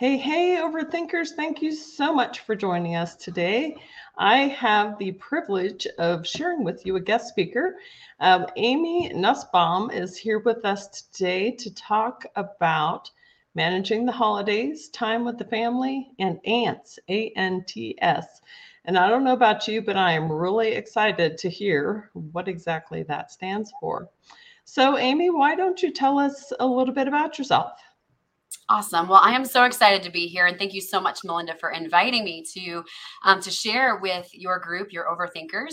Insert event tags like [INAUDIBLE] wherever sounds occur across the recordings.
Hey, hey, overthinkers, thank you so much for joining us today. I have the privilege of sharing with you a guest speaker. Um, Amy Nussbaum is here with us today to talk about managing the holidays, time with the family, and ANTS, A N T S. And I don't know about you, but I am really excited to hear what exactly that stands for. So, Amy, why don't you tell us a little bit about yourself? Awesome. Well, I am so excited to be here, and thank you so much, Melinda, for inviting me to um, to share with your group, your overthinkers.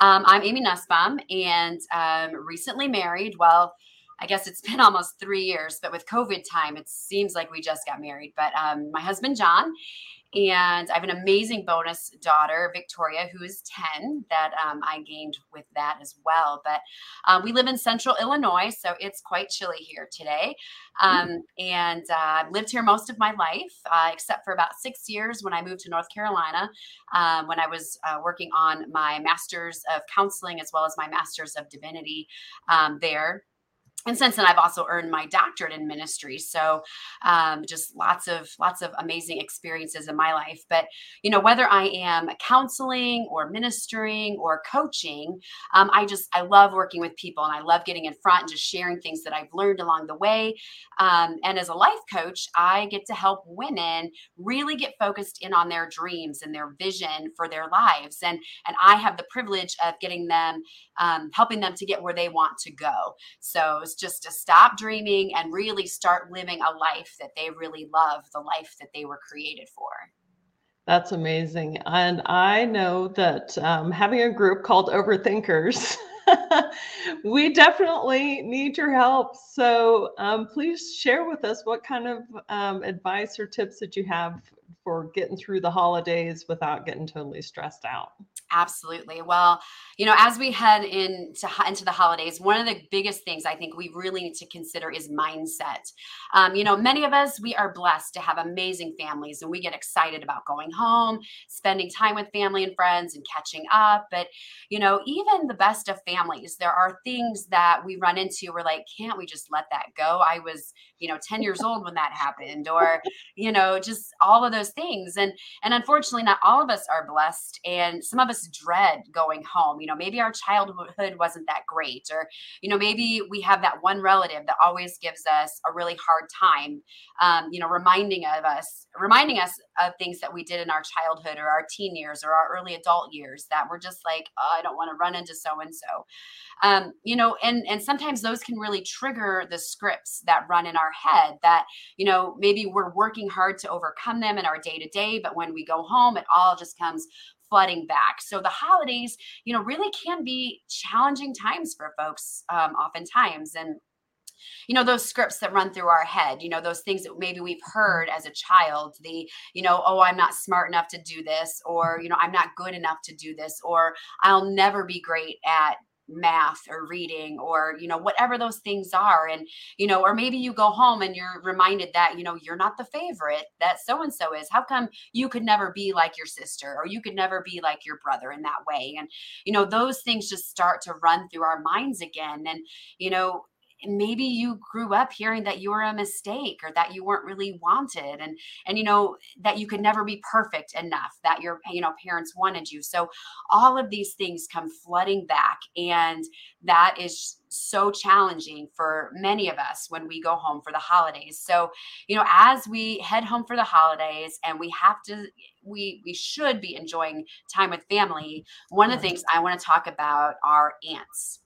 Um, I'm Amy Nussbaum, and um, recently married. Well, I guess it's been [LAUGHS] almost three years, but with COVID time, it seems like we just got married. But um, my husband John and I have an amazing bonus daughter, Victoria, who is 10, that um, I gained with that as well. But um, we live in central Illinois, so it's quite chilly here today. Mm-hmm. Um, and uh, I've lived here most of my life, uh, except for about six years when I moved to North Carolina, um, when I was uh, working on my master's of counseling as well as my master's of divinity um, there and since then i've also earned my doctorate in ministry. So um, just lots of lots of amazing experiences in my life. But you know whether i am counseling or ministering or coaching um, i just i love working with people and i love getting in front and just sharing things that i've learned along the way. Um, and as a life coach i get to help women really get focused in on their dreams and their vision for their lives. And and i have the privilege of getting them um, helping them to get where they want to go. So just to stop dreaming and really start living a life that they really love, the life that they were created for. That's amazing. And I know that um, having a group called Overthinkers, [LAUGHS] we definitely need your help. So um, please share with us what kind of um, advice or tips that you have for getting through the holidays without getting totally stressed out. Absolutely. Well, you know, as we head into into the holidays, one of the biggest things I think we really need to consider is mindset. Um, you know, many of us we are blessed to have amazing families, and we get excited about going home, spending time with family and friends, and catching up. But you know, even the best of families, there are things that we run into. We're like, can't we just let that go? I was, you know, ten years old when that happened, or you know, just all of those things. And and unfortunately, not all of us are blessed, and some of us dread going home. You know, maybe our childhood wasn't that great, or, you know, maybe we have that one relative that always gives us a really hard time, um, you know, reminding of us, reminding us of things that we did in our childhood or our teen years or our early adult years that we're just like, oh, I don't want to run into so and so. You know, and and sometimes those can really trigger the scripts that run in our head that, you know, maybe we're working hard to overcome them in our day to day, but when we go home, it all just comes flooding back. So the holidays, you know, really can be challenging times for folks um, oftentimes. And you know those scripts that run through our head you know those things that maybe we've heard as a child the you know oh i'm not smart enough to do this or you know i'm not good enough to do this or i'll never be great at math or reading or you know whatever those things are and you know or maybe you go home and you're reminded that you know you're not the favorite that so and so is. How come you could never be like your sister or you could never be like your brother in that way? And you know those things just start to run through our minds again and you know maybe you grew up hearing that you were a mistake or that you weren't really wanted and and you know that you could never be perfect enough that your you know parents wanted you. So all of these things come flooding back and that is so challenging for many of us when we go home for the holidays. So you know as we head home for the holidays and we have to we we should be enjoying time with family one of the things i want to talk about are ants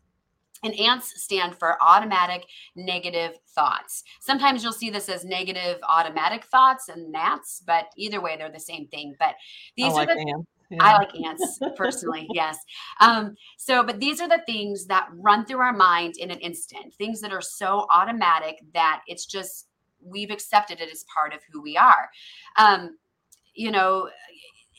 and ants stand for automatic negative thoughts. Sometimes you'll see this as negative automatic thoughts and gnats, but either way, they're the same thing. But these are the ants. Yeah. I like ants personally, yes. Um, so, but these are the things that run through our mind in an instant, things that are so automatic that it's just we've accepted it as part of who we are. Um, you know,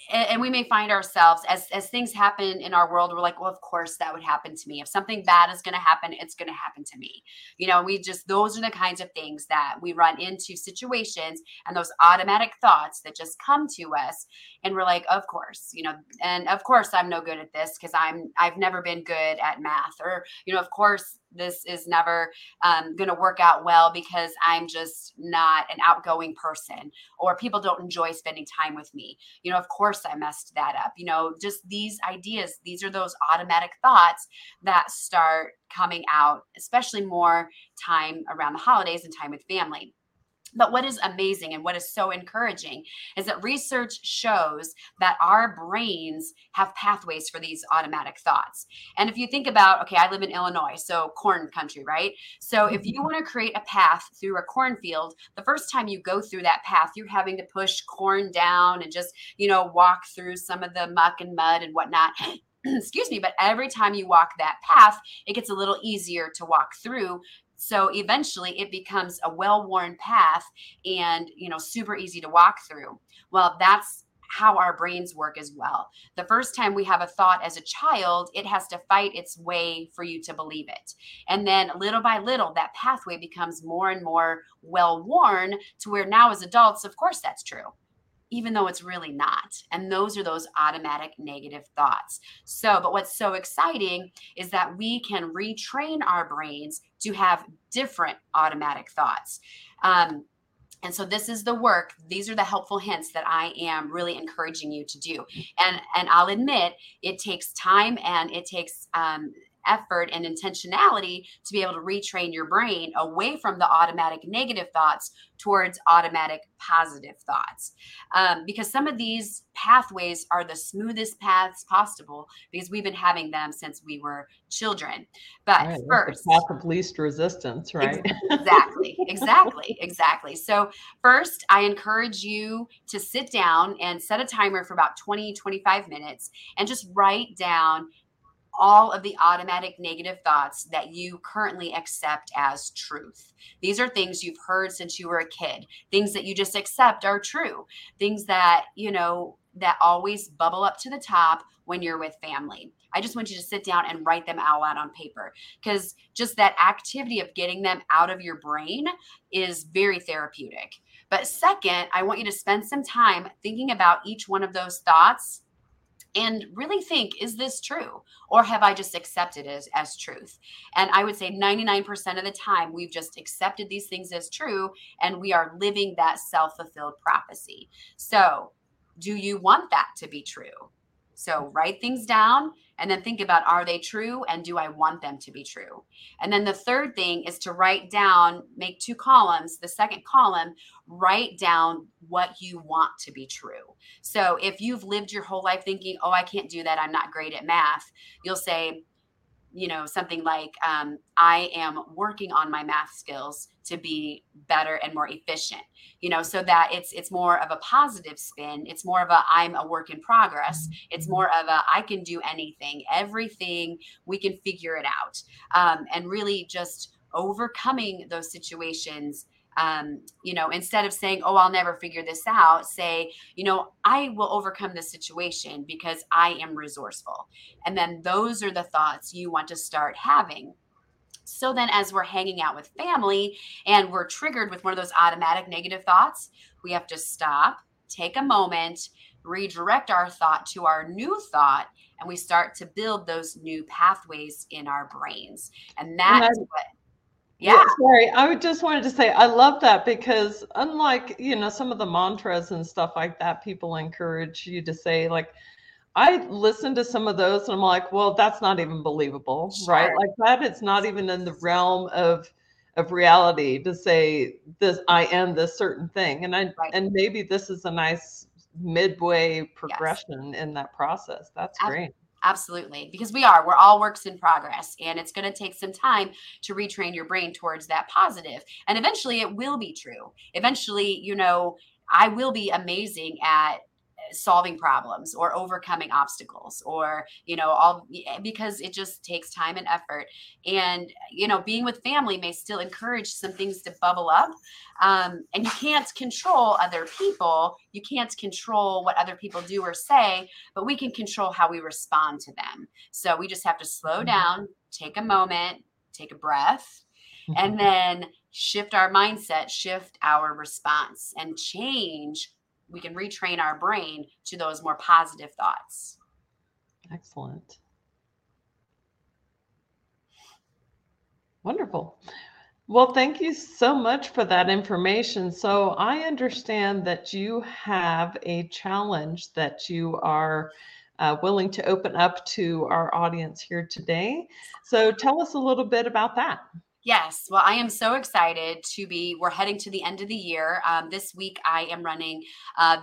and, we may find ourselves as as things happen in our world we're like well of course that would happen to me. If something bad is going to happen it's going to happen to me. You know we just those are the kinds of things that we run into situations and those automatic thoughts that just come to us and we're like of course you know and of course i'm no good at this because i'm i've never been good at math or you know of course this is never um, going to work out well because I'm just not an outgoing person or people don't enjoy spending time with me. You know, of course I messed that up. You know, just these ideas, these are those automatic thoughts that start coming out, especially more time around the holidays and time with family. But what is amazing and what is so encouraging is that research shows that our brains have pathways for these automatic thoughts. And if you think about, okay, I live in Illinois, so corn country, right? So if you mm-hmm. want to create a path through a cornfield, the first time you go through that path, you're having to push corn down and just, you know, walk through some of the muck and mud and whatnot. [CLEARS THROAT] excuse me, but every time you walk that path, it gets a little easier to walk through so eventually it becomes a well-worn path and, you know, super easy to walk through. Well, that's how our brains work as well. The first time we have a thought as a child, it has to fight its way for you to believe it. And then little by little, that pathway becomes more and more well worn to where now, as adults, of course, that's true even though it's really not. And those are those automatic negative thoughts. So, but what's so exciting is that we can retrain our brains to have different automatic thoughts. Um, and so this is the work these are the helpful hints that i am really encouraging you to do and and i'll admit it takes time and it takes um, effort and intentionality to be able to retrain your brain away from the automatic negative thoughts towards automatic positive thoughts. Um, because some of these pathways are the smoothest paths possible because we've been having them since we were children. But right, first, path of least resistance, right? Exactly, exactly, exactly. So, first, I encourage you to sit down and set a timer for about 20, 25 minutes and just write down all of the automatic negative thoughts that you currently accept as truth. These are things you've heard since you were a kid, things that you just accept are true, things that, you know, that always bubble up to the top when you're with family. I just want you to sit down and write them all out on paper because just that activity of getting them out of your brain is very therapeutic. But second, I want you to spend some time thinking about each one of those thoughts and really think is this true? Or have i just accepted it as, as truth? And i would say 99% of the time we've just accepted these things as true and we are living that self-fulfilled prophecy. So do you want that to be true? So write things down and then think about are they true and do I want them to be true? And then the third thing is to write down, make two columns. The second column, write down what you want to be true. So if you've lived your whole life thinking, oh, I can't do that, I'm not great at math, you'll say, you know something like um, i am working on my math skills to be better and more efficient. You know so that it's it's more of a positive spin. It's more of a i'm a work in progress. It's more of a i can do anything. Everything we can figure it out. Um, and really just overcoming those situations um, you know, instead of saying, oh, I'll never figure this out, say, you know, I will overcome this situation because I am resourceful. And then those are the thoughts you want to start having. So then, as we're hanging out with family and we're triggered with one of those automatic negative thoughts, we have to stop, take a moment, redirect our thought to our new thought, and we start to build those new pathways in our brains. And that is what yeah. yeah. Sorry, I just wanted to say I love that because unlike, you know, some of the mantras and stuff like that, people encourage you to say like I listen to some of those and I'm like, well, that's not even believable, sure. right? Like that it's not even in the realm of of reality to say this I am this certain thing. And I right. and maybe this is a nice midway progression yes. in that process. That's Absolutely. great. Absolutely. Because we are, we're all works in progress and it's going to take some time to retrain your brain towards that positive. And eventually it will be true. Eventually, you know, I will be amazing at solving problems or overcoming obstacles or you know all eh, because it just takes time and effort. And you know being with family may still encourage some things to bubble up um, and you can't control other people. You can't control what other people do or say but we can control how we respond to them. So we just have to slow mm-hmm. down take a moment take a breath and then shift our mindset shift our response and change we can retrain our brain to those more positive thoughts. Excellent. Wonderful. Well, thank you so much for that information. So I understand that you have a challenge that you are uh, willing to open up to our audience here today. So tell us a little bit about that. Yes. Well, I am so excited to be. We're heading to the end of the year. Um, this week, I am running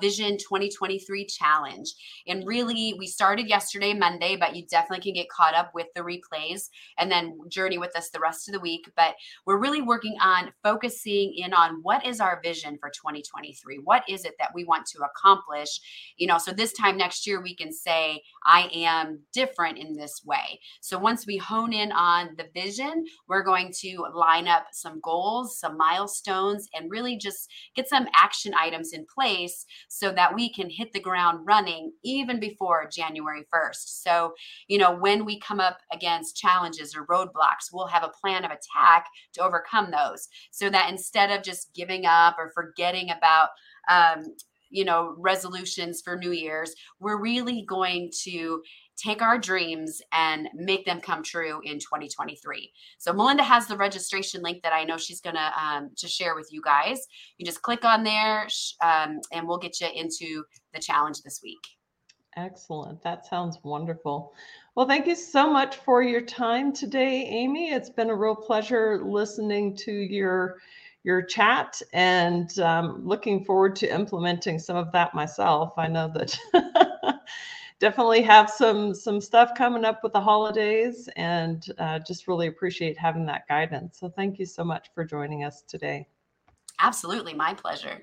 Vision 2023 Challenge. And really, we started yesterday, Monday, but you definitely can get caught up with the replays and then journey with us the rest of the week. But we're really working on focusing in on what is our vision for 2023? What is it that we want to accomplish? You know, so this time next year, we can say, I am different in this way. So once we hone in on the vision, we're going to to line up some goals, some milestones, and really just get some action items in place so that we can hit the ground running even before January 1st. So, you know, when we come up against challenges or roadblocks, we'll have a plan of attack to overcome those so that instead of just giving up or forgetting about, um, you know, resolutions for New Year's, we're really going to take our dreams and make them come true in 2023. So Melinda has the registration link that I know she's gonna um, to share with you guys. You just click on there, um, and we'll get you into the challenge this week. Excellent. That sounds wonderful. Well, thank you so much for your time today, Amy. It's been a real pleasure listening to your your chat and um, looking forward to implementing some of that myself. I know that [LAUGHS] definitely have some some stuff coming up with the holidays and uh, just really appreciate having that guidance. So thank you so much for joining us today. Absolutely. My pleasure